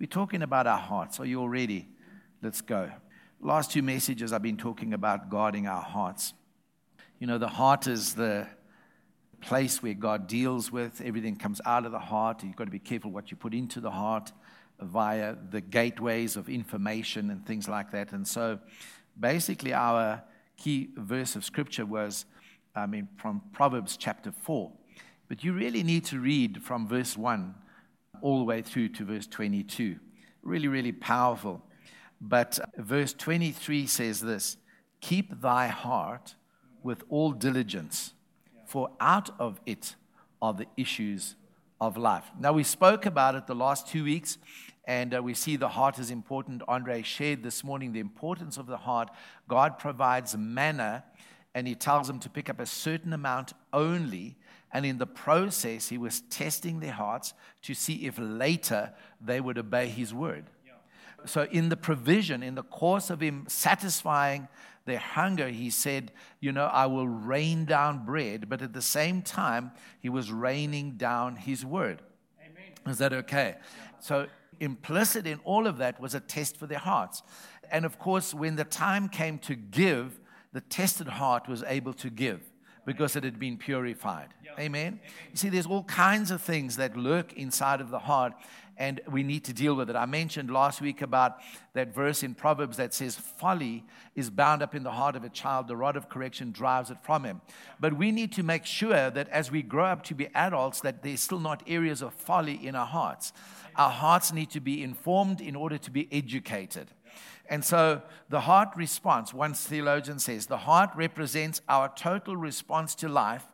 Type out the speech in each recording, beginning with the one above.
We're talking about our hearts. Are you all ready? Let's go. Last two messages I've been talking about guarding our hearts. You know, the heart is the place where God deals with. Everything comes out of the heart. You've got to be careful what you put into the heart via the gateways of information and things like that. And so basically, our key verse of scripture was, I mean, from Proverbs chapter 4. But you really need to read from verse 1 all the way through to verse 22. Really, really powerful. But verse 23 says this Keep thy heart with all diligence, for out of it are the issues of life. Now, we spoke about it the last two weeks, and uh, we see the heart is important. Andre shared this morning the importance of the heart. God provides manna, and He tells them to pick up a certain amount only. And in the process, He was testing their hearts to see if later they would obey His word. So, in the provision, in the course of Him satisfying their hunger, He said, You know, I will rain down bread. But at the same time, He was raining down His word. Amen. Is that okay? Yeah. So, implicit in all of that was a test for their hearts. And of course, when the time came to give, the tested heart was able to give because it had been purified. Amen. You see, there's all kinds of things that lurk inside of the heart, and we need to deal with it. I mentioned last week about that verse in Proverbs that says, Folly is bound up in the heart of a child, the rod of correction drives it from him. But we need to make sure that as we grow up to be adults, that there's still not areas of folly in our hearts. Our hearts need to be informed in order to be educated. And so the heart response, one theologian says, the heart represents our total response to life,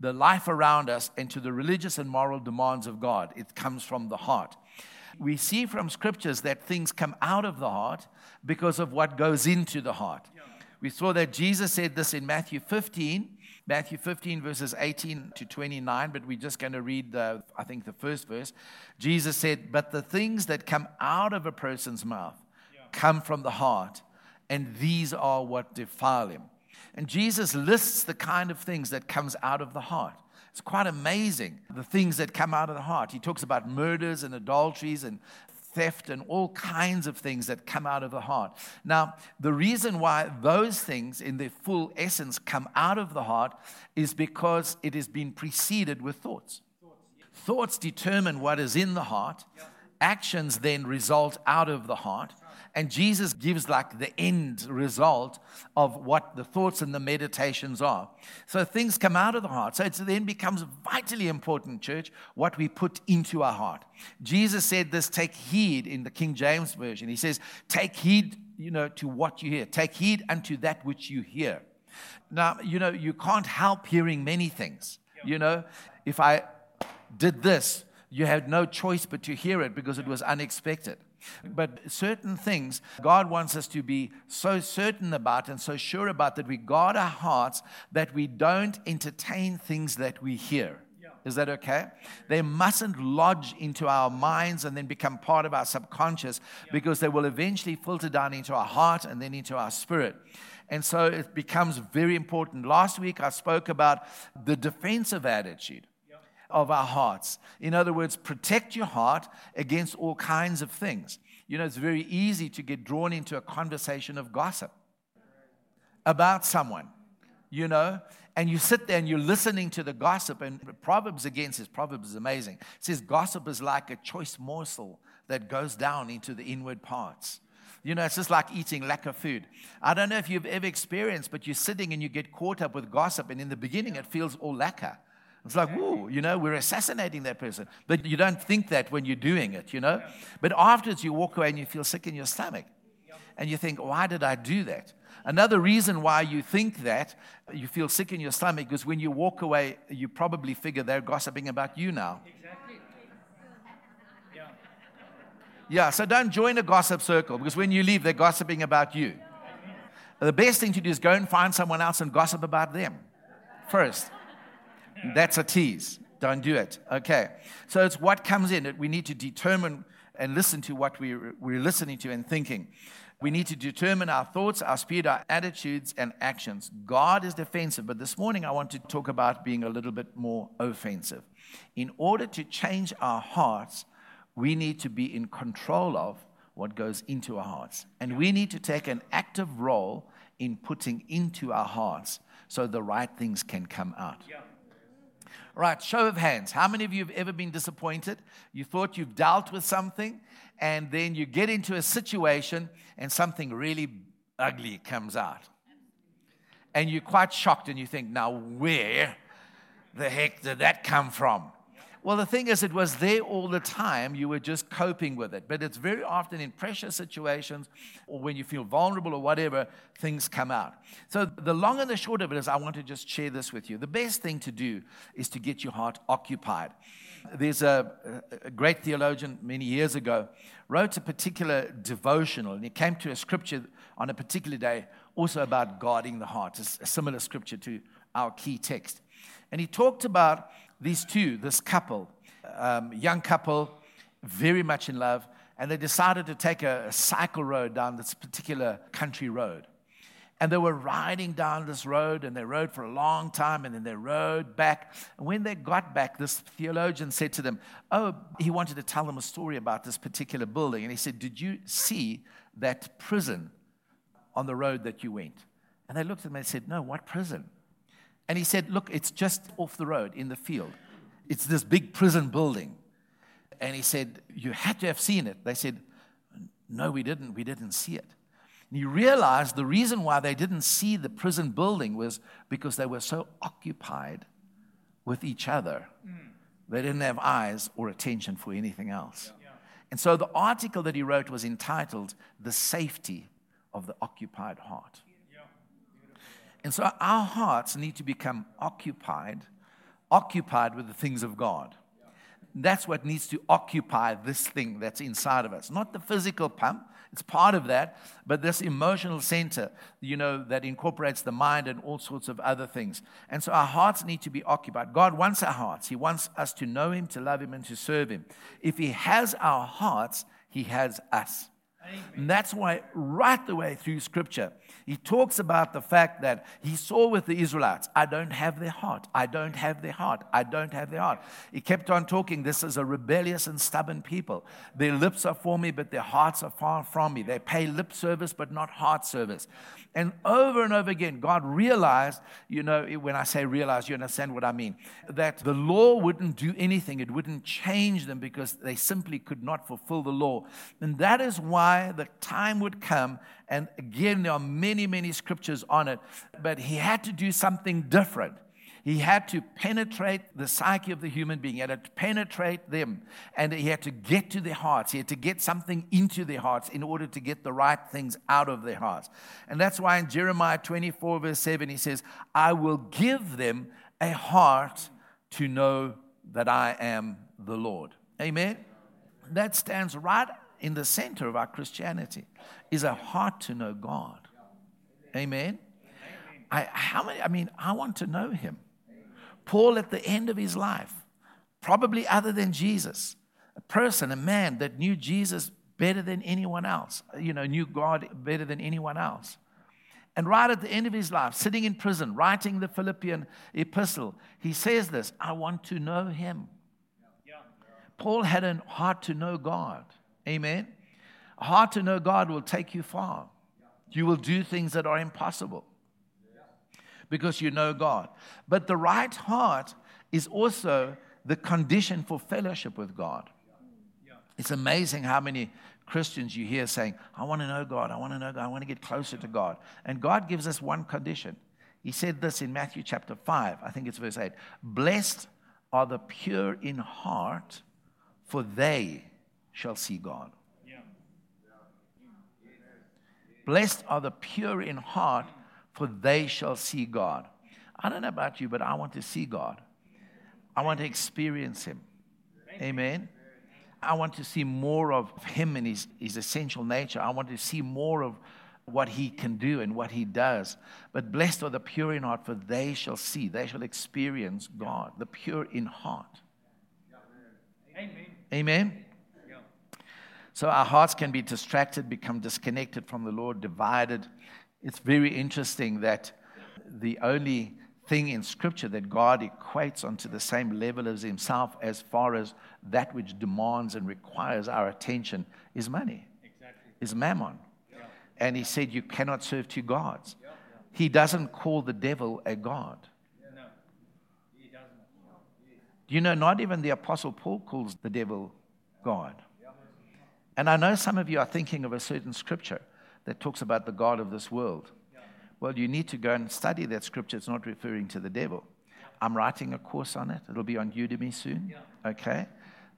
the life around us, and to the religious and moral demands of God. It comes from the heart. We see from scriptures that things come out of the heart because of what goes into the heart. We saw that Jesus said this in Matthew 15, Matthew 15, verses 18 to 29, but we're just going to read the, I think, the first verse. Jesus said, But the things that come out of a person's mouth come from the heart, and these are what defile him. And Jesus lists the kind of things that comes out of the heart. It's quite amazing the things that come out of the heart. He talks about murders and adulteries and theft and all kinds of things that come out of the heart. Now, the reason why those things in their full essence come out of the heart is because it has been preceded with thoughts. Thoughts determine what is in the heart, actions then result out of the heart. And Jesus gives like the end result of what the thoughts and the meditations are. So things come out of the heart. So it then becomes vitally important, church, what we put into our heart. Jesus said this take heed in the King James Version. He says, take heed, you know, to what you hear. Take heed unto that which you hear. Now, you know, you can't help hearing many things. You know, if I did this, you had no choice but to hear it because it was unexpected. But certain things God wants us to be so certain about and so sure about that we guard our hearts that we don't entertain things that we hear. Is that okay? They mustn't lodge into our minds and then become part of our subconscious because they will eventually filter down into our heart and then into our spirit. And so it becomes very important. Last week I spoke about the defensive attitude of our hearts. In other words, protect your heart against all kinds of things. You know, it's very easy to get drawn into a conversation of gossip about someone, you know, and you sit there and you're listening to the gossip. And Proverbs again says, Proverbs is amazing. It says, gossip is like a choice morsel that goes down into the inward parts. You know, it's just like eating lekker food. I don't know if you've ever experienced, but you're sitting and you get caught up with gossip, and in the beginning it feels all lekker. It's like, whoa, you know, we're assassinating that person. But you don't think that when you're doing it, you know? But afterwards, you walk away and you feel sick in your stomach. And you think, why did I do that? Another reason why you think that, you feel sick in your stomach, is when you walk away, you probably figure they're gossiping about you now. Exactly. Yeah. Yeah, so don't join a gossip circle because when you leave, they're gossiping about you. The best thing to do is go and find someone else and gossip about them first. That's a tease. Don't do it. Okay. So it's what comes in. We need to determine and listen to what we, we're listening to and thinking. We need to determine our thoughts, our spirit, our attitudes, and actions. God is defensive, but this morning I want to talk about being a little bit more offensive. In order to change our hearts, we need to be in control of what goes into our hearts. And we need to take an active role in putting into our hearts so the right things can come out. Yeah. Right, show of hands. How many of you have ever been disappointed? You thought you've dealt with something, and then you get into a situation and something really ugly comes out. And you're quite shocked and you think, now where the heck did that come from? Well, the thing is, it was there all the time. You were just coping with it. But it's very often in pressure situations or when you feel vulnerable or whatever, things come out. So, the long and the short of it is, I want to just share this with you. The best thing to do is to get your heart occupied. There's a, a great theologian many years ago wrote a particular devotional, and he came to a scripture on a particular day also about guarding the heart, it's a similar scripture to our key text. And he talked about these two, this couple, um, young couple, very much in love, and they decided to take a, a cycle road down this particular country road. And they were riding down this road, and they rode for a long time, and then they rode back. And when they got back, this theologian said to them, Oh, he wanted to tell them a story about this particular building. And he said, Did you see that prison on the road that you went? And they looked at him and said, No, what prison? And he said, Look, it's just off the road in the field. It's this big prison building. And he said, You had to have seen it. They said, No, we didn't. We didn't see it. And he realized the reason why they didn't see the prison building was because they were so occupied with each other. Mm. They didn't have eyes or attention for anything else. And so the article that he wrote was entitled The Safety of the Occupied Heart. And so our hearts need to become occupied, occupied with the things of God. That's what needs to occupy this thing that's inside of us. Not the physical pump, it's part of that, but this emotional center, you know, that incorporates the mind and all sorts of other things. And so our hearts need to be occupied. God wants our hearts. He wants us to know Him, to love Him, and to serve Him. If He has our hearts, He has us. And that's why, right the way through Scripture, he talks about the fact that he saw with the Israelites, I don't have their heart. I don't have their heart. I don't have their heart. He kept on talking, This is a rebellious and stubborn people. Their lips are for me, but their hearts are far from me. They pay lip service, but not heart service. And over and over again, God realized, you know, when I say realize, you understand what I mean, that the law wouldn't do anything, it wouldn't change them because they simply could not fulfill the law. And that is why the time would come, and again, there are many, many scriptures on it, but He had to do something different. He had to penetrate the psyche of the human being. He had to penetrate them. And he had to get to their hearts. He had to get something into their hearts in order to get the right things out of their hearts. And that's why in Jeremiah 24, verse 7, he says, I will give them a heart to know that I am the Lord. Amen? That stands right in the center of our Christianity, is a heart to know God. Amen? I, how many, I mean, I want to know him. Paul, at the end of his life, probably other than Jesus, a person, a man that knew Jesus better than anyone else, you know, knew God better than anyone else. And right at the end of his life, sitting in prison, writing the Philippian epistle, he says this I want to know him. Paul had a heart to know God. Amen. A heart to know God will take you far. You will do things that are impossible because you know God. But the right heart is also the condition for fellowship with God. It's amazing how many Christians you hear saying, I want to know God, I want to know God, I want to get closer to God. And God gives us one condition. He said this in Matthew chapter 5, I think it's verse 8 Blessed are the pure in heart, for they shall see God. Blessed are the pure in heart, for they shall see God. I don't know about you, but I want to see God. I want to experience Him. Amen. I want to see more of Him and His, his essential nature. I want to see more of what He can do and what He does. But blessed are the pure in heart, for they shall see, they shall experience God, the pure in heart. Amen. Amen. So our hearts can be distracted, become disconnected from the Lord, divided it's very interesting that the only thing in Scripture that God equates onto the same level as Himself as far as that which demands and requires our attention is money, exactly. is mammon. Yeah. And He said, You cannot serve two gods. Yeah. He doesn't call the devil a God. No, he doesn't. Do you know, not even the Apostle Paul calls the devil God. And I know some of you are thinking of a certain scripture that talks about the God of this world. Well, you need to go and study that scripture. It's not referring to the devil. I'm writing a course on it. It'll be on Udemy soon. Okay?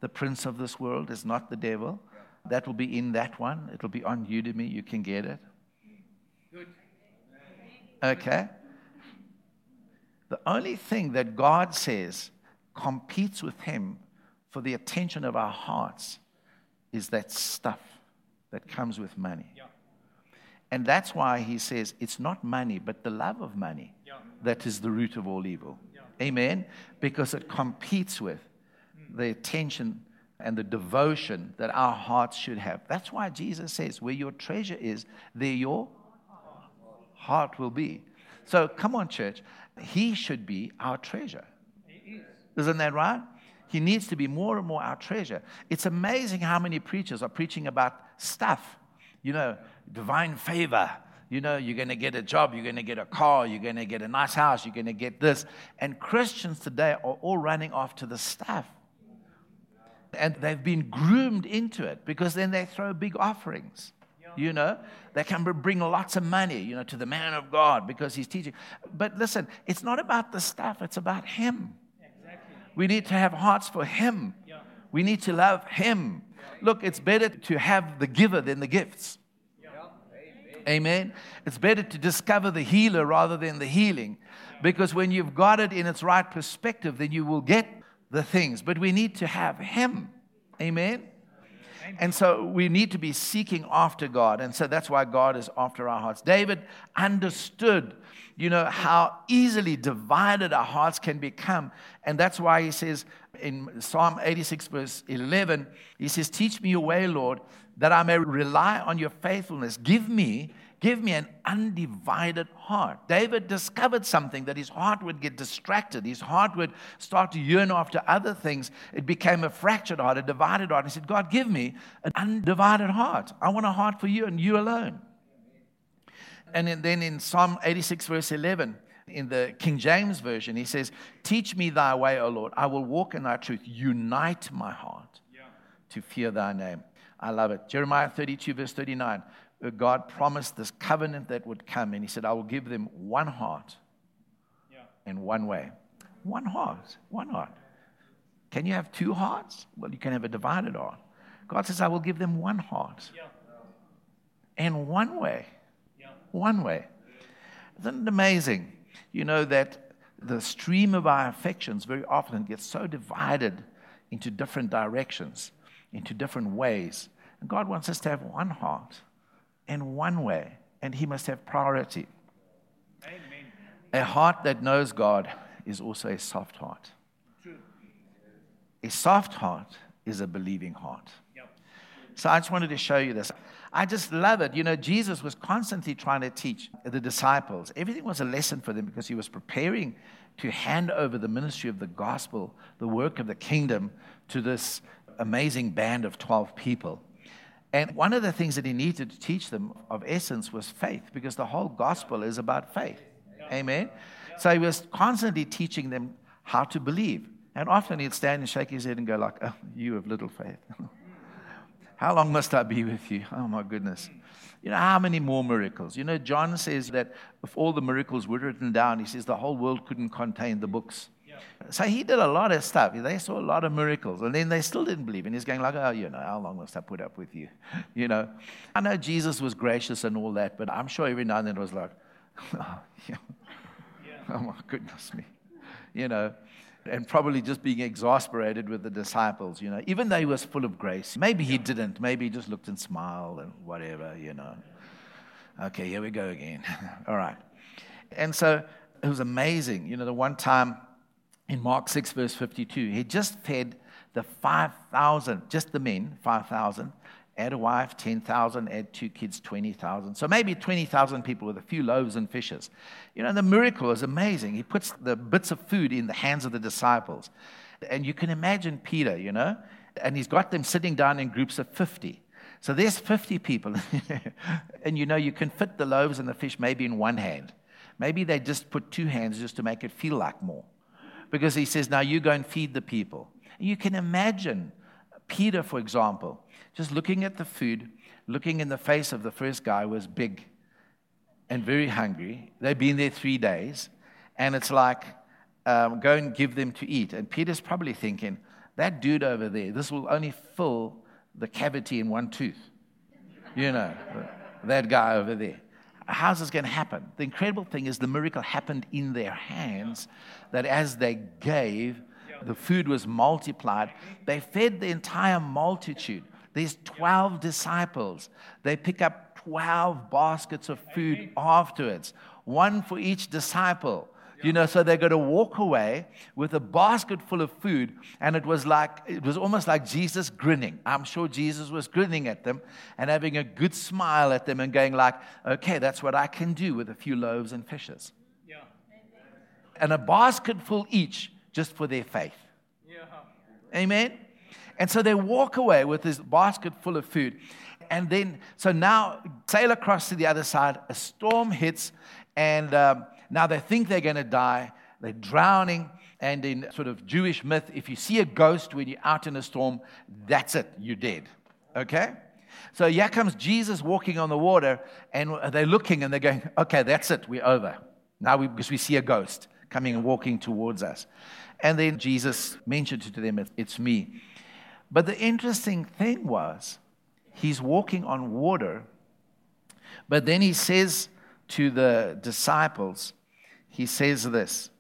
The prince of this world is not the devil. That will be in that one. It'll be on Udemy. You can get it. Good. Okay? The only thing that God says competes with Him for the attention of our hearts is that stuff that comes with money. And that's why he says it's not money, but the love of money yeah. that is the root of all evil. Yeah. Amen? Because it competes with mm. the attention and the devotion that our hearts should have. That's why Jesus says, where your treasure is, there your heart will be. So come on, church. He should be our treasure. Isn't that right? He needs to be more and more our treasure. It's amazing how many preachers are preaching about stuff. You know, divine favor. You know, you're going to get a job, you're going to get a car, you're going to get a nice house, you're going to get this. And Christians today are all running after the stuff. And they've been groomed into it because then they throw big offerings. You know, they can bring lots of money, you know, to the man of God because he's teaching. But listen, it's not about the stuff, it's about him. We need to have hearts for him. We need to love him. Look, it's better to have the giver than the gifts. Amen. It's better to discover the healer rather than the healing. Because when you've got it in its right perspective, then you will get the things. But we need to have Him. Amen. And so we need to be seeking after God. And so that's why God is after our hearts. David understood, you know, how easily divided our hearts can become. And that's why he says in Psalm 86, verse 11, he says, Teach me your way, Lord, that I may rely on your faithfulness. Give me, give me an undivided heart. David discovered something that his heart would get distracted. His heart would start to yearn after other things. It became a fractured heart, a divided heart. He said, God, give me an undivided heart. I want a heart for you and you alone. And then in Psalm 86, verse 11, in the King James Version, he says, Teach me thy way, O Lord. I will walk in thy truth. Unite my heart to fear thy name. I love it. Jeremiah 32, verse 39. Uh, God promised this covenant that would come, and He said, I will give them one heart and one way. One heart, one heart. Can you have two hearts? Well, you can have a divided heart. God says, I will give them one heart and one way. One way. Isn't it amazing? You know that the stream of our affections very often gets so divided into different directions into different ways. And God wants us to have one heart and one way, and He must have priority. Amen. A heart that knows God is also a soft heart. True. A soft heart is a believing heart. Yep. So I just wanted to show you this. I just love it. You know, Jesus was constantly trying to teach the disciples. Everything was a lesson for them because he was preparing to hand over the ministry of the gospel, the work of the kingdom, to this amazing band of 12 people. And one of the things that he needed to teach them of essence was faith, because the whole gospel is about faith. Amen? So he was constantly teaching them how to believe. And often he'd stand and shake his head and go like, oh, you have little faith. how long must I be with you? Oh my goodness. You know, how many more miracles? You know, John says that if all the miracles were written down, he says the whole world couldn't contain the books. So he did a lot of stuff. They saw a lot of miracles, and then they still didn't believe. And he's going like, "Oh, you know, how long must I put up with you?" You know, I know Jesus was gracious and all that, but I'm sure every now and then it was like, "Oh, yeah. oh my goodness me," you know, and probably just being exasperated with the disciples. You know, even though he was full of grace, maybe he didn't. Maybe he just looked and smiled and whatever. You know. Okay, here we go again. all right, and so it was amazing. You know, the one time in Mark 6, verse 52. He just fed the 5,000, just the men, 5,000, add a wife, 10,000, add two kids, 20,000. So maybe 20,000 people with a few loaves and fishes. You know, the miracle is amazing. He puts the bits of food in the hands of the disciples. And you can imagine Peter, you know, and he's got them sitting down in groups of 50. So there's 50 people. and you know, you can fit the loaves and the fish maybe in one hand. Maybe they just put two hands just to make it feel like more. Because he says, now you go and feed the people. You can imagine Peter, for example, just looking at the food, looking in the face of the first guy was big and very hungry. They've been there three days, and it's like, um, go and give them to eat. And Peter's probably thinking, that dude over there, this will only fill the cavity in one tooth. You know, that guy over there. How's this going to happen? The incredible thing is the miracle happened in their hands, that as they gave, the food was multiplied. They fed the entire multitude. There's 12 disciples. They pick up 12 baskets of food afterwards, one for each disciple. You know, so they're going to walk away with a basket full of food, and it was like, it was almost like Jesus grinning. I'm sure Jesus was grinning at them and having a good smile at them and going like, okay, that's what I can do with a few loaves and fishes. Yeah. And a basket full each just for their faith. Yeah. Amen? And so they walk away with this basket full of food. And then, so now sail across to the other side. A storm hits, and um, now they think they're going to die. They're drowning. And in sort of Jewish myth, if you see a ghost when you're out in a storm, that's it, you're dead. Okay? So here comes Jesus walking on the water, and they're looking and they're going, okay, that's it, we're over. Now, we, because we see a ghost coming and walking towards us. And then Jesus mentioned to them, it's me. But the interesting thing was, he's walking on water, but then he says to the disciples, he says this,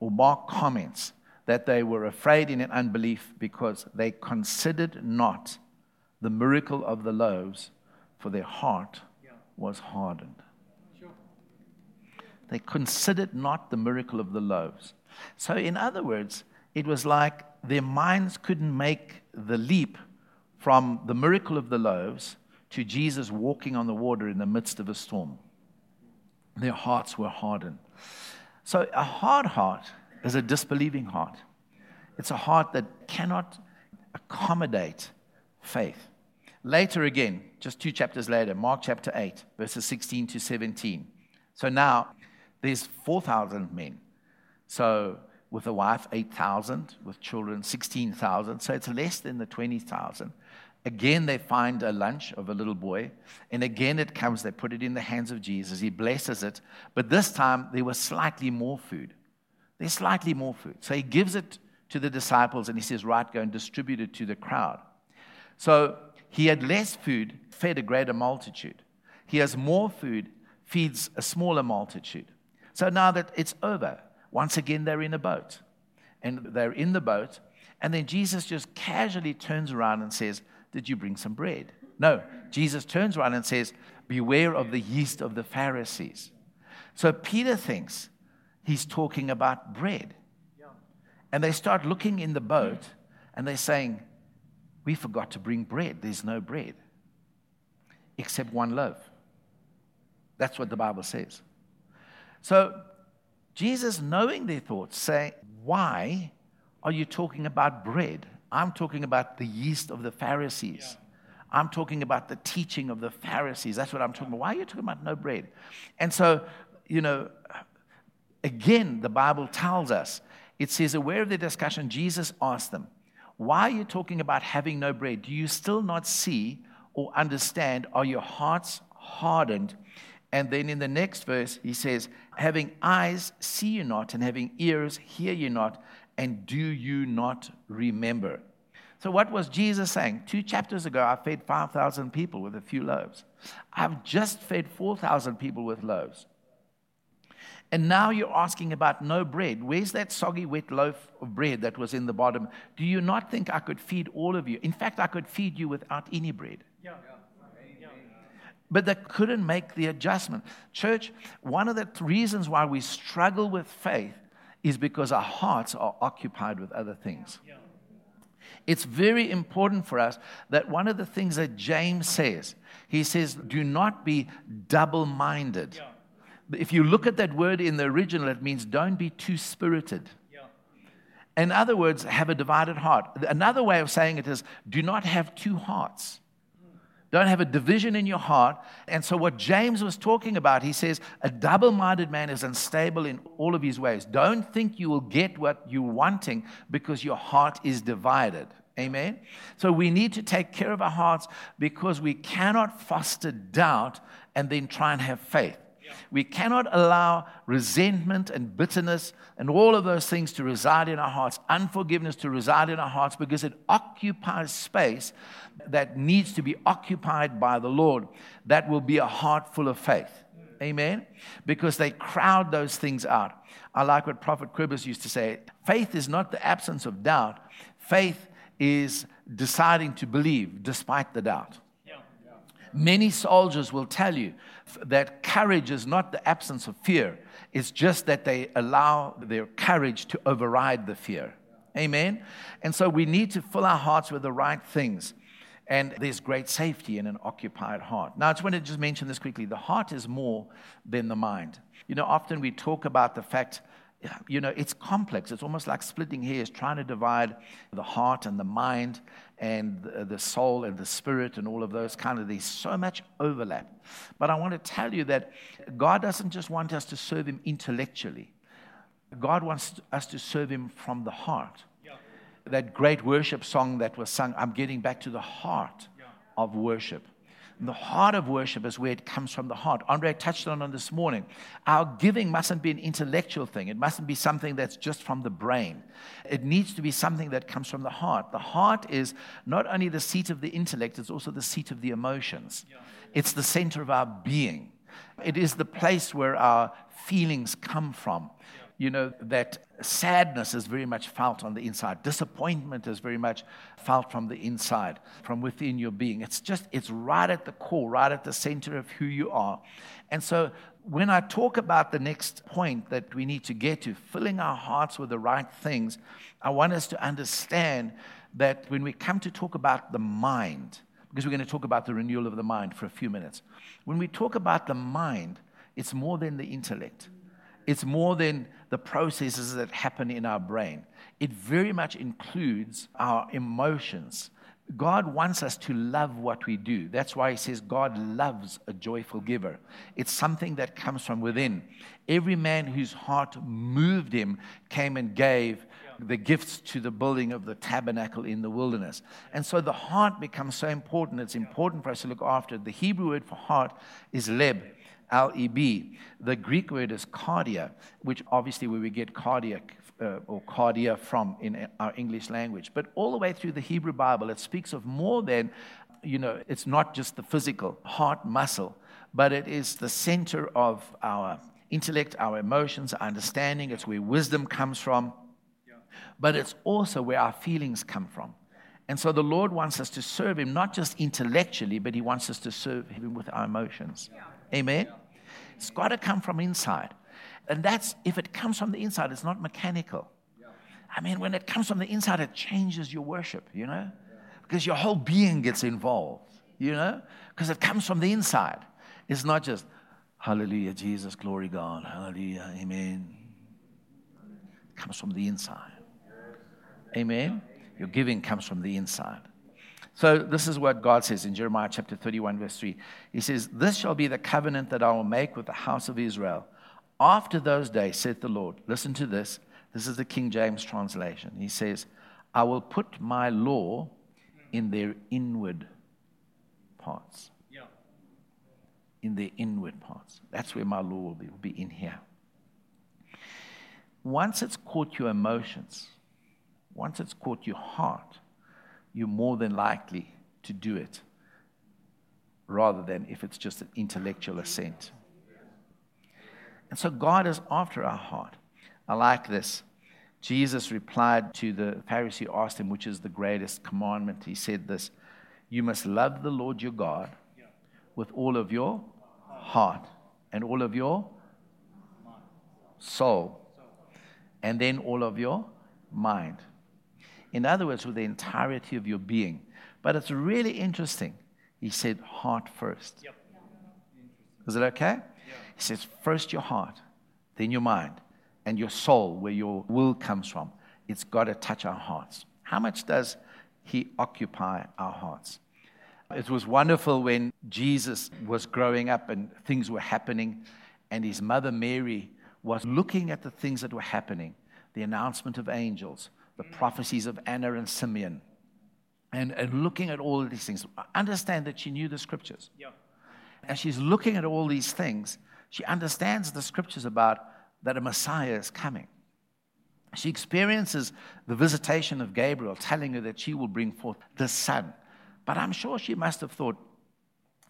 or Mark comments, that they were afraid in unbelief because they considered not the miracle of the loaves, for their heart was hardened. They considered not the miracle of the loaves. So, in other words, it was like their minds couldn't make the leap from the miracle of the loaves to Jesus walking on the water in the midst of a storm. Their hearts were hardened. So, a hard heart is a disbelieving heart. It's a heart that cannot accommodate faith. Later again, just two chapters later, Mark chapter 8, verses 16 to 17. So now there's 4,000 men. So with a wife, 8,000, with children, 16,000. So it's less than the 20,000. Again, they find a lunch of a little boy. And again, it comes, they put it in the hands of Jesus. He blesses it. But this time, there was slightly more food. There's slightly more food. So he gives it to the disciples and he says, Right, go and distribute it to the crowd. So he had less food, fed a greater multitude. He has more food, feeds a smaller multitude. So now that it's over, once again, they're in a boat. And they're in the boat. And then Jesus just casually turns around and says, Did you bring some bread? No. Jesus turns around and says, Beware of the yeast of the Pharisees. So Peter thinks he's talking about bread. And they start looking in the boat and they're saying, We forgot to bring bread. There's no bread except one loaf. That's what the Bible says. So Jesus, knowing their thoughts, saying, Why are you talking about bread? I'm talking about the yeast of the Pharisees. Yeah. I'm talking about the teaching of the Pharisees. That's what I'm talking about. Why are you talking about no bread? And so, you know, again, the Bible tells us, it says, aware of the discussion, Jesus asked them, Why are you talking about having no bread? Do you still not see or understand? Are your hearts hardened? And then in the next verse, he says, Having eyes, see you not, and having ears, hear you not, and do you not remember? So, what was Jesus saying? Two chapters ago, I fed 5,000 people with a few loaves. I've just fed 4,000 people with loaves. And now you're asking about no bread. Where's that soggy, wet loaf of bread that was in the bottom? Do you not think I could feed all of you? In fact, I could feed you without any bread. Yeah but they couldn't make the adjustment. Church, one of the reasons why we struggle with faith is because our hearts are occupied with other things. It's very important for us that one of the things that James says, he says, do not be double minded. Yeah. If you look at that word in the original, it means don't be two spirited. Yeah. In other words, have a divided heart. Another way of saying it is do not have two hearts. Don't have a division in your heart. And so, what James was talking about, he says, a double minded man is unstable in all of his ways. Don't think you will get what you're wanting because your heart is divided. Amen? So, we need to take care of our hearts because we cannot foster doubt and then try and have faith. We cannot allow resentment and bitterness and all of those things to reside in our hearts, unforgiveness to reside in our hearts, because it occupies space that needs to be occupied by the Lord. That will be a heart full of faith. Amen? Because they crowd those things out. I like what Prophet Quibbers used to say faith is not the absence of doubt, faith is deciding to believe despite the doubt. Many soldiers will tell you that courage is not the absence of fear, it's just that they allow their courage to override the fear. Amen? And so we need to fill our hearts with the right things. And there's great safety in an occupied heart. Now, I just want to just mention this quickly. The heart is more than the mind. You know, often we talk about the fact you know, it's complex. It's almost like splitting hairs, trying to divide the heart and the mind and the soul and the spirit and all of those kind of, there's so much overlap. But I want to tell you that God doesn't just want us to serve Him intellectually, God wants us to serve Him from the heart. That great worship song that was sung, I'm getting back to the heart of worship. The heart of worship is where it comes from the heart. Andre touched on it this morning. Our giving mustn't be an intellectual thing. It mustn't be something that's just from the brain. It needs to be something that comes from the heart. The heart is not only the seat of the intellect, it's also the seat of the emotions. It's the center of our being. It is the place where our feelings come from you know, that sadness is very much felt on the inside. Disappointment is very much felt from the inside, from within your being. It's just, it's right at the core, right at the center of who you are. And so when I talk about the next point that we need to get to, filling our hearts with the right things, I want us to understand that when we come to talk about the mind, because we're going to talk about the renewal of the mind for a few minutes, when we talk about the mind, it's more than the intellect. It's more than the processes that happen in our brain. It very much includes our emotions. God wants us to love what we do. That's why He says God loves a joyful giver. It's something that comes from within. Every man whose heart moved him came and gave the gifts to the building of the tabernacle in the wilderness. And so the heart becomes so important. It's important for us to look after it. The Hebrew word for heart is leb. L E B. The Greek word is cardia, which obviously where we get cardiac uh, or cardia from in our English language. But all the way through the Hebrew Bible, it speaks of more than, you know, it's not just the physical heart muscle, but it is the center of our intellect, our emotions, our understanding. It's where wisdom comes from, but it's also where our feelings come from. And so the Lord wants us to serve Him not just intellectually, but He wants us to serve Him with our emotions. Yeah. Amen? It's got to come from inside. And that's, if it comes from the inside, it's not mechanical. I mean, when it comes from the inside, it changes your worship, you know? Because your whole being gets involved, you know? Because it comes from the inside. It's not just, hallelujah, Jesus, glory God, hallelujah, amen. It comes from the inside. Amen? Your giving comes from the inside. So, this is what God says in Jeremiah chapter 31, verse 3. He says, This shall be the covenant that I will make with the house of Israel. After those days, saith the Lord. Listen to this. This is the King James translation. He says, I will put my law in their inward parts. Yeah. In their inward parts. That's where my law will be, will be in here. Once it's caught your emotions, once it's caught your heart, you're more than likely to do it rather than if it's just an intellectual assent. And so God is after our heart. I like this. Jesus replied to the Pharisee, asked him, which is the greatest commandment. He said this You must love the Lord your God with all of your heart and all of your soul and then all of your mind. In other words, with the entirety of your being. But it's really interesting. He said, heart first. Yep. Is it okay? Yeah. He says, first your heart, then your mind, and your soul, where your will comes from. It's got to touch our hearts. How much does He occupy our hearts? It was wonderful when Jesus was growing up and things were happening, and his mother Mary was looking at the things that were happening the announcement of angels, the prophecies of Anna and Simeon, and, and looking at all of these things. Understand that she knew the scriptures. Yeah. As she's looking at all these things, she understands the scriptures about that a Messiah is coming. She experiences the visitation of Gabriel telling her that she will bring forth the Son. But I'm sure she must have thought,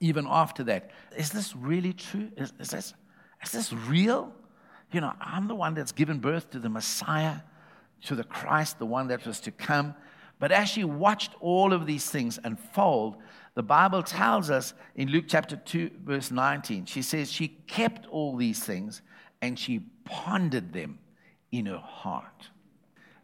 even after that, is this really true? Is, is, this, is this real? You know, I'm the one that's given birth to the Messiah, to the Christ, the one that was to come. But as she watched all of these things unfold, the Bible tells us in Luke chapter 2, verse 19, she says she kept all these things and she pondered them in her heart.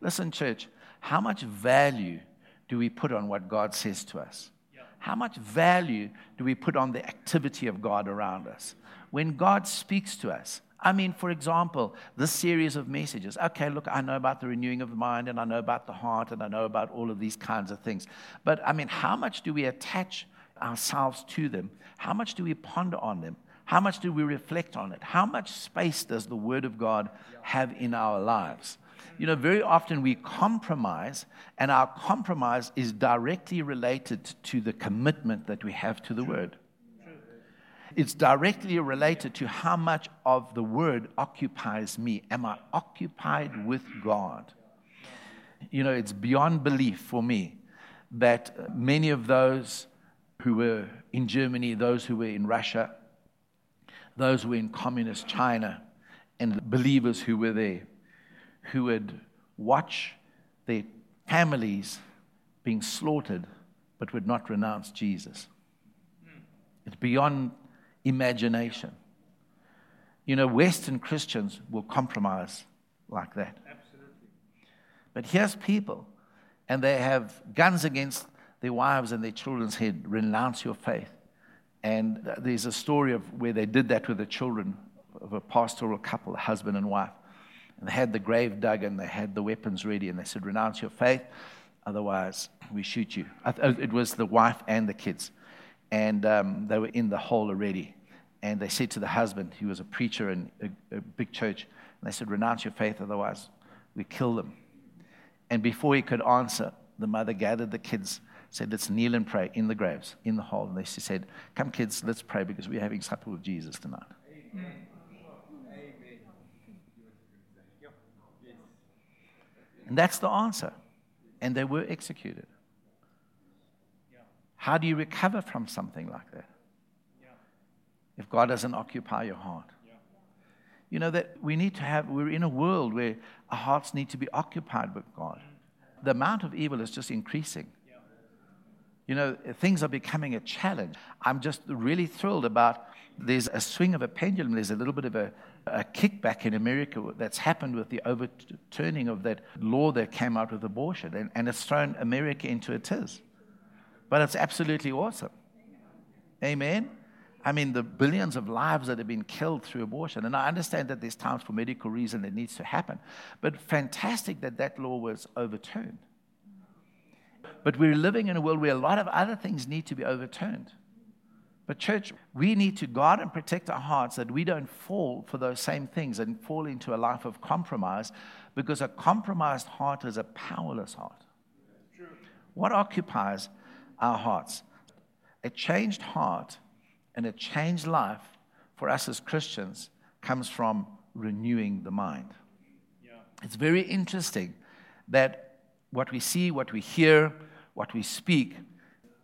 Listen, church, how much value do we put on what God says to us? How much value do we put on the activity of God around us? When God speaks to us, I mean, for example, this series of messages. Okay, look, I know about the renewing of the mind, and I know about the heart, and I know about all of these kinds of things. But I mean, how much do we attach ourselves to them? How much do we ponder on them? How much do we reflect on it? How much space does the Word of God have in our lives? You know, very often we compromise, and our compromise is directly related to the commitment that we have to the Word it's directly related to how much of the word occupies me. Am I occupied with God? You know, it's beyond belief for me that many of those who were in Germany, those who were in Russia, those who were in communist China, and believers who were there, who would watch their families being slaughtered but would not renounce Jesus. It's beyond imagination. You know, Western Christians will compromise like that. Absolutely. But here's people, and they have guns against their wives and their children's head. Renounce your faith. And there's a story of where they did that with the children of a pastoral couple, a husband and wife. And they had the grave dug and they had the weapons ready, and they said, Renounce your faith, otherwise we shoot you. It was the wife and the kids and um, they were in the hole already. And they said to the husband, he was a preacher in a, a big church, and they said, Renounce your faith, otherwise we kill them. And before he could answer, the mother gathered the kids, said, Let's kneel and pray in the graves, in the hole. And they said, Come, kids, let's pray because we're having supper with Jesus tonight. Amen. And that's the answer. And they were executed. How do you recover from something like that? Yeah. If God doesn't occupy your heart. Yeah. You know that we need to have, we're in a world where our hearts need to be occupied with God. The amount of evil is just increasing. Yeah. You know, things are becoming a challenge. I'm just really thrilled about there's a swing of a pendulum, there's a little bit of a, a kickback in America that's happened with the overturning of that law that came out with abortion, and, and it's thrown America into a tiz. But it's absolutely awesome. Amen. I mean, the billions of lives that have been killed through abortion. And I understand that there's times for medical reason it needs to happen. But fantastic that that law was overturned. But we're living in a world where a lot of other things need to be overturned. But, church, we need to guard and protect our hearts that we don't fall for those same things and fall into a life of compromise because a compromised heart is a powerless heart. What occupies our hearts. A changed heart and a changed life for us as Christians comes from renewing the mind. Yeah. It's very interesting that what we see, what we hear, what we speak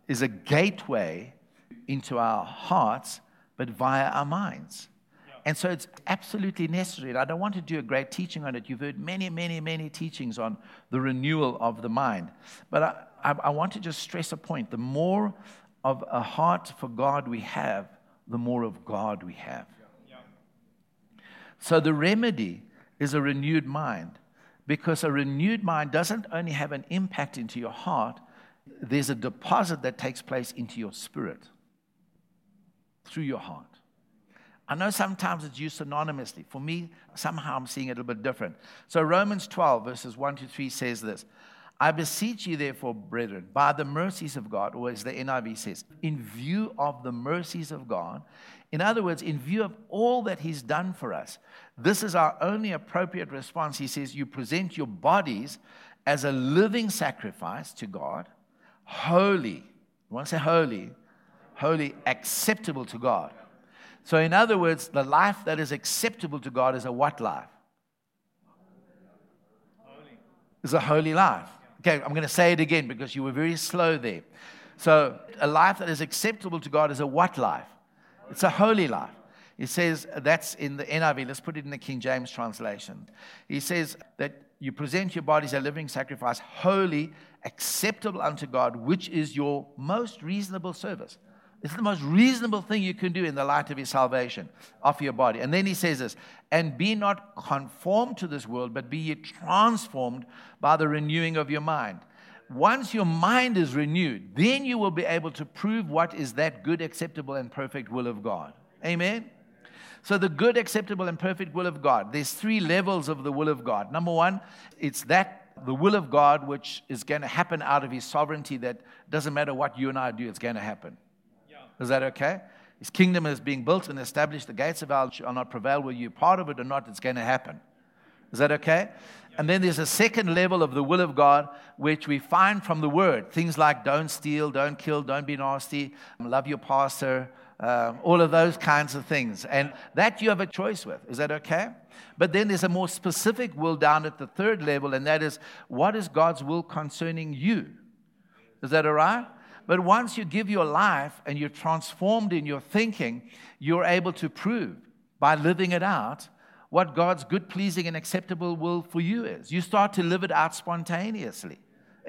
is a gateway into our hearts, but via our minds. And so it's absolutely necessary. And I don't want to do a great teaching on it. You've heard many, many, many teachings on the renewal of the mind. But I, I, I want to just stress a point. The more of a heart for God we have, the more of God we have. So the remedy is a renewed mind. Because a renewed mind doesn't only have an impact into your heart, there's a deposit that takes place into your spirit through your heart. I know sometimes it's used synonymously. For me, somehow I'm seeing it a little bit different. So Romans 12, verses 1 to 3 says this I beseech you, therefore, brethren, by the mercies of God, or as the NIV says, in view of the mercies of God, in other words, in view of all that He's done for us, this is our only appropriate response. He says, You present your bodies as a living sacrifice to God, holy. You want to say holy? Holy, acceptable to God. So, in other words, the life that is acceptable to God is a what life? Holy. Is a holy life. Okay, I'm going to say it again because you were very slow there. So, a life that is acceptable to God is a what life? It's a holy life. He says that's in the NIV. Let's put it in the King James translation. He says that you present your bodies a living sacrifice, holy, acceptable unto God, which is your most reasonable service. It's the most reasonable thing you can do in the light of His salvation, offer your body. And then He says this, and be not conformed to this world, but be ye transformed by the renewing of your mind. Once your mind is renewed, then you will be able to prove what is that good, acceptable, and perfect will of God. Amen? So, the good, acceptable, and perfect will of God. There's three levels of the will of God. Number one, it's that the will of God which is going to happen out of His sovereignty that doesn't matter what you and I do, it's going to happen. Is that okay? His kingdom is being built and established. The gates of hell shall not prevail. Whether you're part of it or not, it's going to happen. Is that okay? And then there's a second level of the will of God, which we find from the word. Things like don't steal, don't kill, don't be nasty, love your pastor, uh, all of those kinds of things. And that you have a choice with. Is that okay? But then there's a more specific will down at the third level, and that is what is God's will concerning you? Is that all right? But once you give your life and you're transformed in your thinking, you're able to prove by living it out what God's good, pleasing, and acceptable will for you is. You start to live it out spontaneously.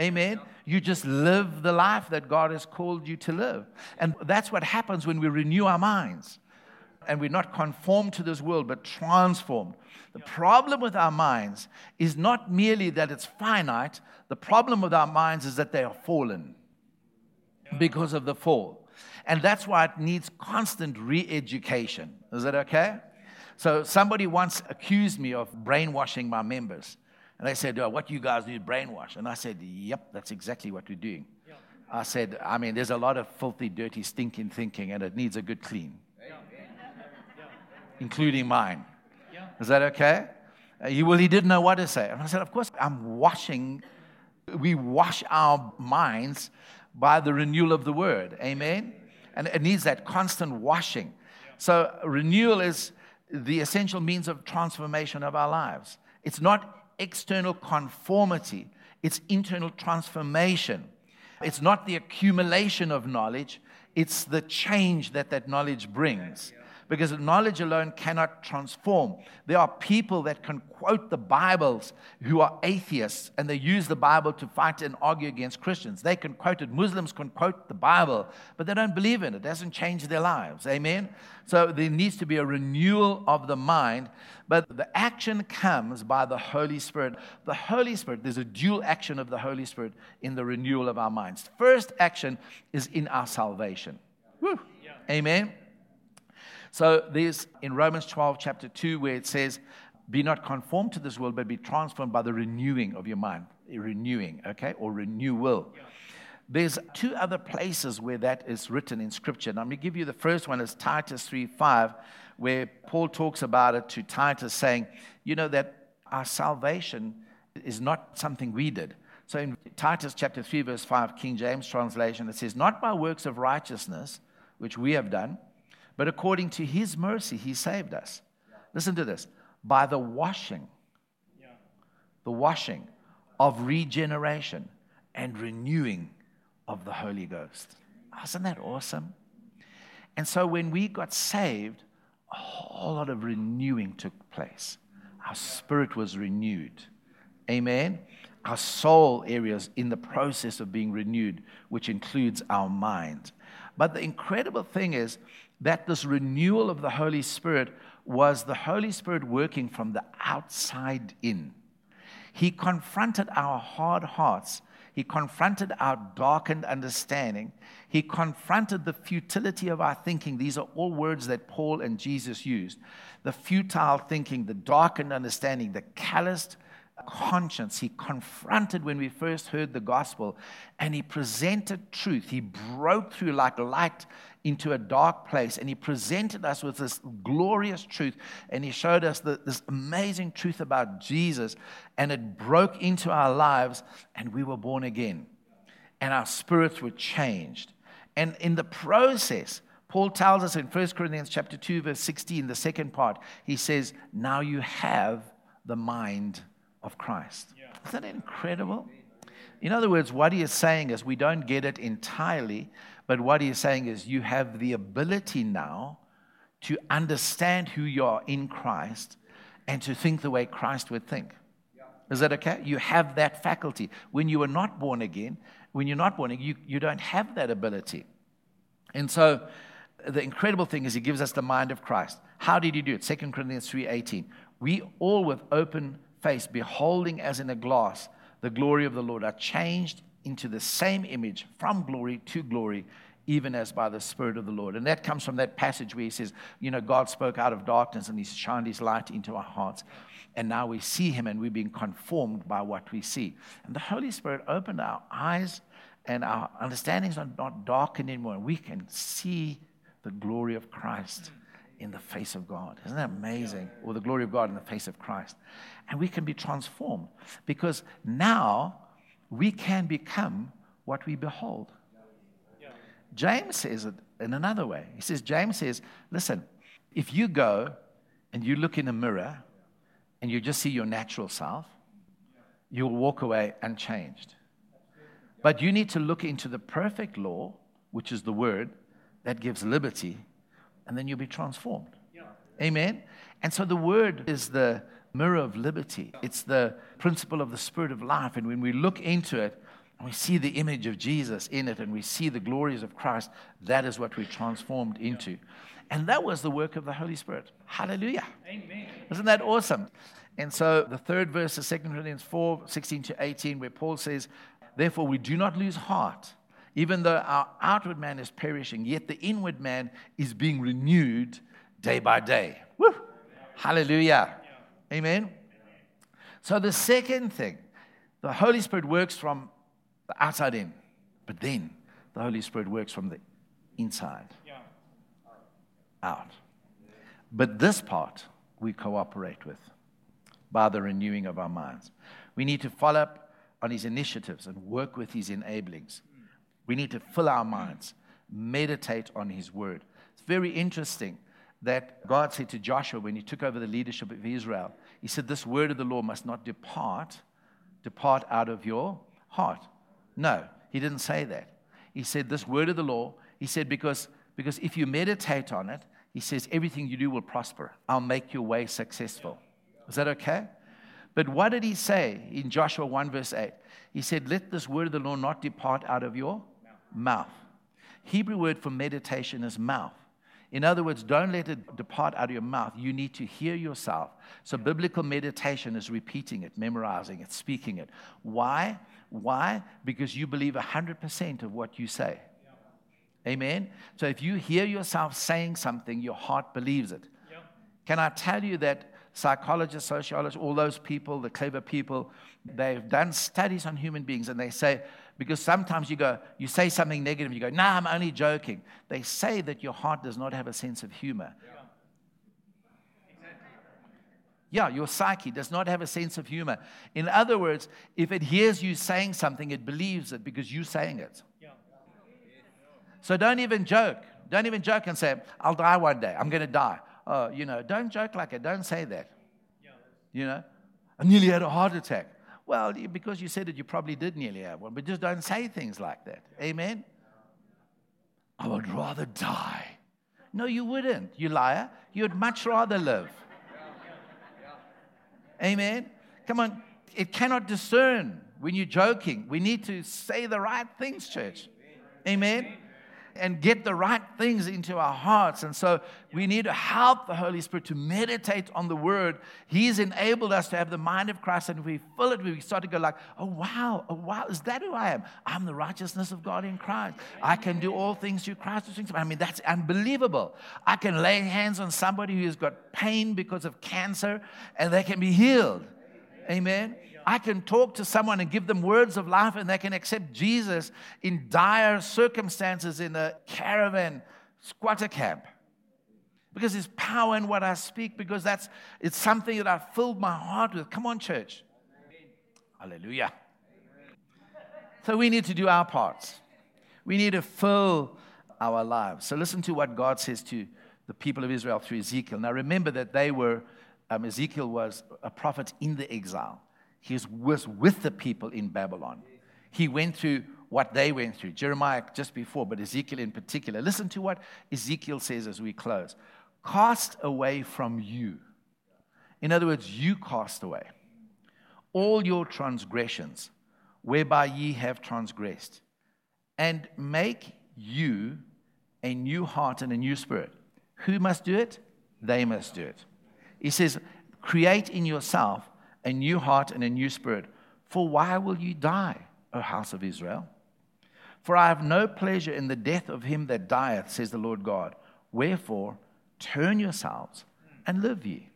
Amen. You just live the life that God has called you to live. And that's what happens when we renew our minds and we're not conformed to this world, but transformed. The problem with our minds is not merely that it's finite, the problem with our minds is that they are fallen because of the fall. And that's why it needs constant re education. Is that okay? So, somebody once accused me of brainwashing my members. And they said, oh, What you guys do, is brainwash. And I said, Yep, that's exactly what we're doing. Yeah. I said, I mean, there's a lot of filthy, dirty, stinking thinking, and it needs a good clean, yeah. including mine. Yeah. Is that okay? Uh, he, well, he didn't know what to say. And I said, Of course, I'm washing, we wash our minds by the renewal of the word. Amen? And it needs that constant washing. So, renewal is the essential means of transformation of our lives. It's not external conformity, it's internal transformation. It's not the accumulation of knowledge, it's the change that that knowledge brings because knowledge alone cannot transform. There are people that can quote the Bibles who are atheists and they use the Bible to fight and argue against Christians. They can quote it. Muslims can quote the Bible, but they don't believe in it. It doesn't change their lives. Amen? So there needs to be a renewal of the mind, but the action comes by the Holy Spirit. The Holy Spirit, there's a dual action of the Holy Spirit in the renewal of our minds. First action is in our salvation. Woo. Amen. So there's in Romans 12, chapter 2, where it says, Be not conformed to this world, but be transformed by the renewing of your mind. Renewing, okay? Or renewal. There's two other places where that is written in Scripture. Going to give you the first one is Titus 3 5, where Paul talks about it to Titus, saying, You know, that our salvation is not something we did. So in Titus chapter 3, verse 5, King James translation, it says, Not by works of righteousness, which we have done, but according to his mercy, he saved us. Listen to this by the washing, the washing of regeneration and renewing of the Holy Ghost. Isn't that awesome? And so when we got saved, a whole lot of renewing took place. Our spirit was renewed. Amen. Our soul areas in the process of being renewed, which includes our mind. But the incredible thing is, that this renewal of the Holy Spirit was the Holy Spirit working from the outside in. He confronted our hard hearts. He confronted our darkened understanding. He confronted the futility of our thinking. These are all words that Paul and Jesus used. The futile thinking, the darkened understanding, the calloused conscience. He confronted when we first heard the gospel and he presented truth. He broke through like light into a dark place and he presented us with this glorious truth and he showed us the, this amazing truth about Jesus and it broke into our lives and we were born again and our spirits were changed. And in the process, Paul tells us in 1 Corinthians chapter 2 verse 16 the second part he says now you have the mind of Christ. Yeah. Isn't that incredible? In other words, what he is saying is we don't get it entirely, but what he is saying is you have the ability now to understand who you are in Christ and to think the way Christ would think. Is that okay? You have that faculty. When you are not born again, when you're not born again, you, you don't have that ability. And so the incredible thing is he gives us the mind of Christ. How did he do it? 2 Corinthians 3:18. We all with open face, beholding as in a glass the glory of the Lord, are changed into the same image from glory to glory, even as by the Spirit of the Lord. And that comes from that passage where he says, You know, God spoke out of darkness and he shined his light into our hearts. And now we see him and we're being conformed by what we see. And the Holy Spirit opened our eyes and our understandings are not darkened anymore. We can see the glory of Christ in the face of God. Isn't that amazing? Or the glory of God in the face of Christ. And we can be transformed because now we can become what we behold. James says it in another way. He says, James says, listen, if you go and you look in a mirror and you just see your natural self, you'll walk away unchanged. But you need to look into the perfect law, which is the word that gives liberty and then you'll be transformed. Yeah. Amen. And so the word is the mirror of liberty. It's the principle of the spirit of life. And when we look into it, and we see the image of Jesus in it, and we see the glories of Christ, that is what we're transformed into. And that was the work of the Holy Spirit. Hallelujah. Amen. Isn't that awesome? And so the third verse of 2 Corinthians 4 16 to 18, where Paul says, Therefore, we do not lose heart. Even though our outward man is perishing, yet the inward man is being renewed day by day. Woo! Hallelujah. Amen. So, the second thing, the Holy Spirit works from the outside in, but then the Holy Spirit works from the inside out. But this part we cooperate with by the renewing of our minds. We need to follow up on his initiatives and work with his enablings. We need to fill our minds, meditate on His word. It's very interesting that God said to Joshua when he took over the leadership of Israel, He said, This word of the law must not depart, depart out of your heart. No, He didn't say that. He said, This word of the law, He said, because, because if you meditate on it, He says, everything you do will prosper. I'll make your way successful. Is that okay? But what did He say in Joshua 1, verse 8? He said, Let this word of the law not depart out of your mouth. Hebrew word for meditation is mouth. In other words, don't let it depart out of your mouth. You need to hear yourself. So, biblical meditation is repeating it, memorizing it, speaking it. Why? Why? Because you believe 100% of what you say. Amen? So, if you hear yourself saying something, your heart believes it. Can I tell you that psychologists, sociologists, all those people, the clever people, they've done studies on human beings and they say because sometimes you go, you say something negative, you go, nah, I'm only joking. They say that your heart does not have a sense of humor. Yeah, your psyche does not have a sense of humor. In other words, if it hears you saying something, it believes it because you're saying it. So don't even joke. Don't even joke and say, I'll die one day. I'm going to die. Oh, you know, don't joke like it. Don't say that. You know, I nearly had a heart attack. Well, because you said it, you probably did nearly have one, but just don't say things like that. Amen? I would rather die. No, you wouldn't, you liar. You'd much rather live. Amen? Come on, it cannot discern when you're joking. We need to say the right things, church. Amen? And get the right things into our hearts. And so we need to help the Holy Spirit to meditate on the Word. He's enabled us to have the mind of Christ, and if we fill it, we start to go like, "Oh wow, oh wow, is that who I am? I'm the righteousness of God in Christ. I can do all things through Christ." I mean, that's unbelievable. I can lay hands on somebody who's got pain because of cancer, and they can be healed. Amen. I can talk to someone and give them words of life and they can accept Jesus in dire circumstances in a caravan squatter camp. Because there's power in what I speak, because that's it's something that I filled my heart with. Come on, church. Hallelujah. So we need to do our parts. We need to fill our lives. So listen to what God says to the people of Israel through Ezekiel. Now remember that they were, um, Ezekiel was a prophet in the exile. He was with the people in Babylon. He went through what they went through. Jeremiah just before, but Ezekiel in particular. Listen to what Ezekiel says as we close Cast away from you. In other words, you cast away all your transgressions whereby ye have transgressed, and make you a new heart and a new spirit. Who must do it? They must do it. He says, Create in yourself a new heart and a new spirit. For why will you die, O house of Israel? For I have no pleasure in the death of him that dieth, says the Lord God. Wherefore, turn yourselves and live ye.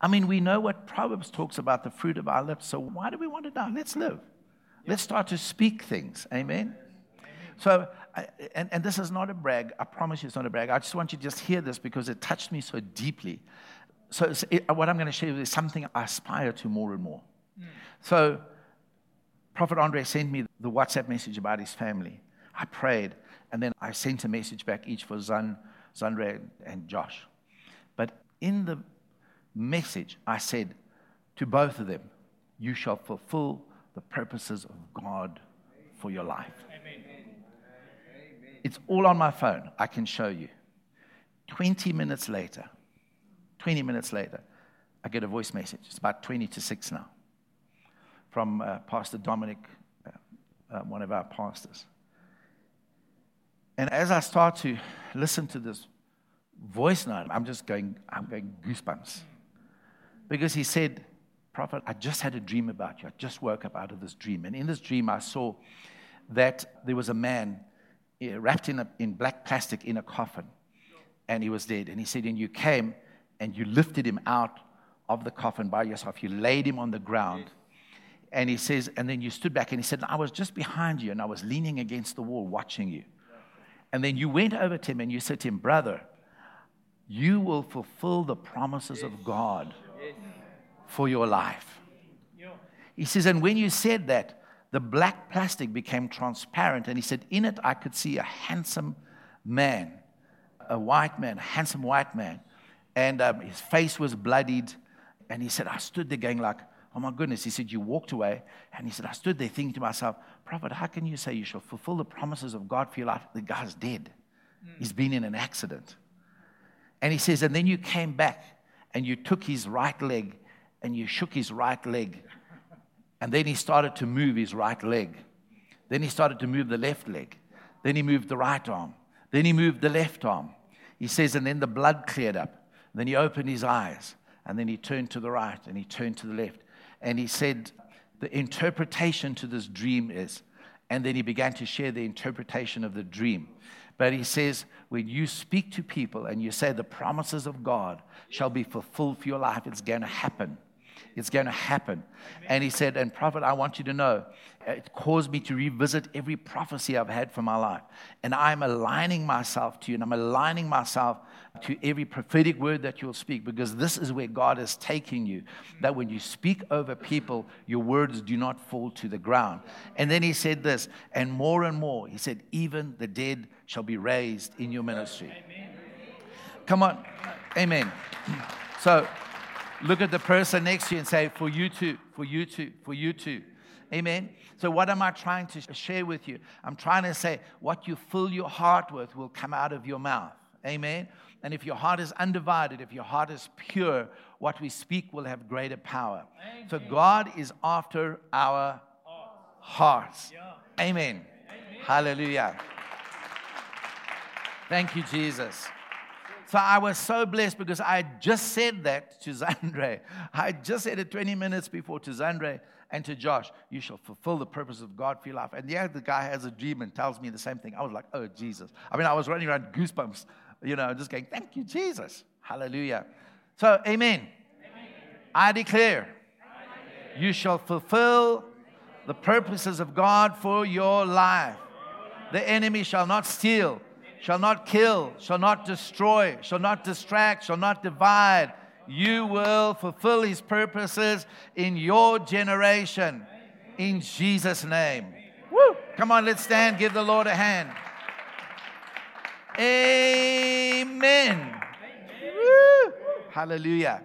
I mean, we know what Proverbs talks about the fruit of our lips, so why do we want to die? Let's live. Let's start to speak things. Amen? So, and, and this is not a brag. I promise you it's not a brag. I just want you to just hear this because it touched me so deeply so it, what I'm going to share is something I aspire to more and more. Mm. So Prophet Andre sent me the WhatsApp message about his family. I prayed, and then I sent a message back each for Zan, Zandre, and Josh. But in the message, I said to both of them, You shall fulfill the purposes of God for your life. Amen. It's all on my phone. I can show you. 20 minutes later, 20 minutes later, I get a voice message. It's about 20 to 6 now from uh, Pastor Dominic, uh, uh, one of our pastors. And as I start to listen to this voice note, I'm just going, I'm going goosebumps. Because he said, Prophet, I just had a dream about you. I just woke up out of this dream. And in this dream, I saw that there was a man uh, wrapped in, a, in black plastic in a coffin, and he was dead. And he said, And you came and you lifted him out of the coffin by yourself. You laid him on the ground. And he says, and then you stood back and he said, I was just behind you and I was leaning against the wall watching you. And then you went over to him and you said to him, Brother, you will fulfill the promises of God for your life. He says, and when you said that, the black plastic became transparent. And he said, In it, I could see a handsome man, a white man, a handsome white man and um, his face was bloodied. And he said, I stood there going like, oh my goodness. He said, you walked away. And he said, I stood there thinking to myself, Prophet, how can you say you shall fulfill the promises of God for your life? The guy's dead. Mm. He's been in an accident. And he says, and then you came back and you took his right leg and you shook his right leg. And then he started to move his right leg. Then he started to move the left leg. Then he moved the right arm. Then he moved the left arm. He says, and then the blood cleared up. Then he opened his eyes and then he turned to the right and he turned to the left. And he said, The interpretation to this dream is, and then he began to share the interpretation of the dream. But he says, when you speak to people and you say the promises of God shall be fulfilled for your life, it's going to happen. It's going to happen. And he said, And prophet, I want you to know, it caused me to revisit every prophecy I've had for my life. And I'm aligning myself to you, and I'm aligning myself to every prophetic word that you'll speak, because this is where God is taking you. That when you speak over people, your words do not fall to the ground. And then he said this, and more and more, he said, Even the dead shall be raised in your ministry. Come on. Amen. So, Look at the person next to you and say, For you too, for you too, for you too. Amen. So, what am I trying to share with you? I'm trying to say, what you fill your heart with will come out of your mouth. Amen. And if your heart is undivided, if your heart is pure, what we speak will have greater power. Amen. So, God is after our hearts. Yeah. Amen. Amen. Hallelujah. Thank you, Jesus. So I was so blessed because I just said that to Zandre. I just said it 20 minutes before to Zandre and to Josh. You shall fulfill the purpose of God for your life. And yeah, the guy has a dream and tells me the same thing. I was like, oh, Jesus. I mean, I was running around goosebumps, you know, just going, thank you, Jesus. Hallelujah. So, amen. amen. I, declare, you shall fulfill the purposes of God for your life. The enemy shall not steal shall not kill, shall not destroy, shall not distract, shall not divide. You will fulfill his purposes in your generation. In Jesus' name. Woo! Come on, let's stand. Give the Lord a hand. Amen. Woo! Hallelujah.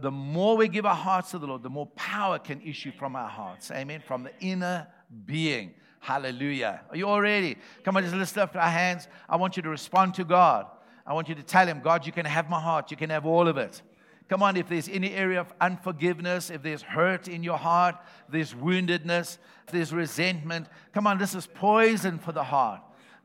The more we give our hearts to the Lord, the more power can issue from our hearts. Amen. From the inner being. Hallelujah. Are you all ready? Come on, just lift up our hands. I want you to respond to God. I want you to tell Him, God, you can have my heart. You can have all of it. Come on, if there's any area of unforgiveness, if there's hurt in your heart, there's woundedness, there's resentment, come on, this is poison for the heart.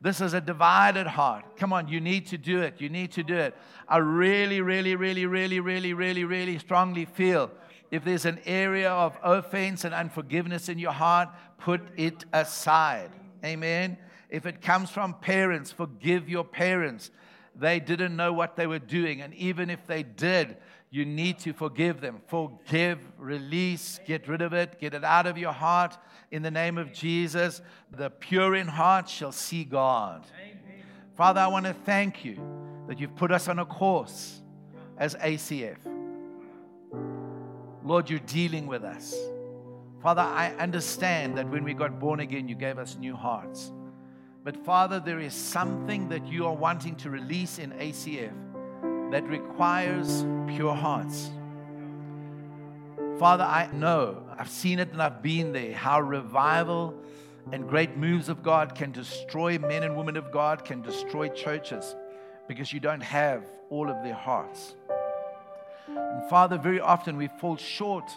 This is a divided heart. Come on, you need to do it. You need to do it. I really, really, really, really, really, really, really strongly feel if there's an area of offense and unforgiveness in your heart, put it aside. Amen. If it comes from parents, forgive your parents. They didn't know what they were doing. And even if they did, you need to forgive them. Forgive, release, get rid of it, get it out of your heart. In the name of Jesus, the pure in heart shall see God. Father, I want to thank you that you've put us on a course as ACF. Lord, you're dealing with us. Father, I understand that when we got born again, you gave us new hearts. But Father, there is something that you are wanting to release in ACF that requires pure hearts. Father, I know, I've seen it and I've been there, how revival and great moves of God can destroy men and women of God, can destroy churches because you don't have all of their hearts. And Father, very often we fall short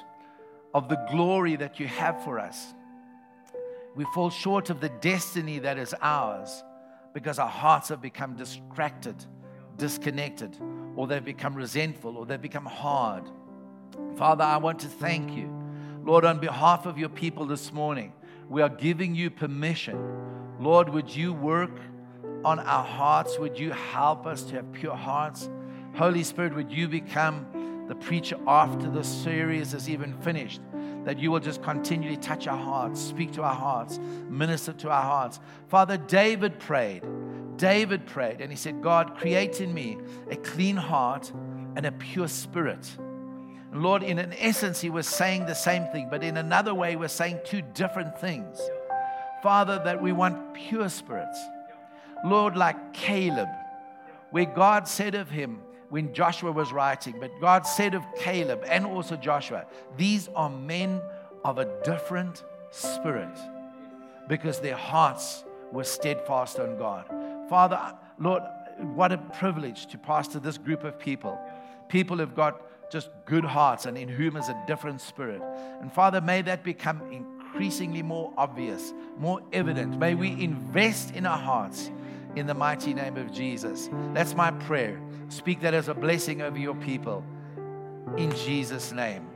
of the glory that you have for us. We fall short of the destiny that is ours because our hearts have become distracted, disconnected, or they've become resentful, or they've become hard. Father, I want to thank you. Lord, on behalf of your people this morning, we are giving you permission. Lord, would you work on our hearts? Would you help us to have pure hearts? Holy Spirit, would you become the preacher after the series is even finished? That you will just continually touch our hearts, speak to our hearts, minister to our hearts. Father, David prayed. David prayed and he said, God, create in me a clean heart and a pure spirit. Lord, in an essence, he was saying the same thing, but in another way, we're saying two different things. Father, that we want pure spirits. Lord, like Caleb, where God said of him, when Joshua was writing, but God said of Caleb and also Joshua, these are men of a different spirit because their hearts were steadfast on God. Father, Lord, what a privilege to pastor this group of people. People who've got just good hearts and in whom is a different spirit. And Father, may that become increasingly more obvious, more evident. May we invest in our hearts in the mighty name of Jesus. That's my prayer. Speak that as a blessing over your people in Jesus' name.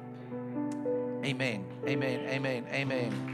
Amen. Amen. Amen. Amen.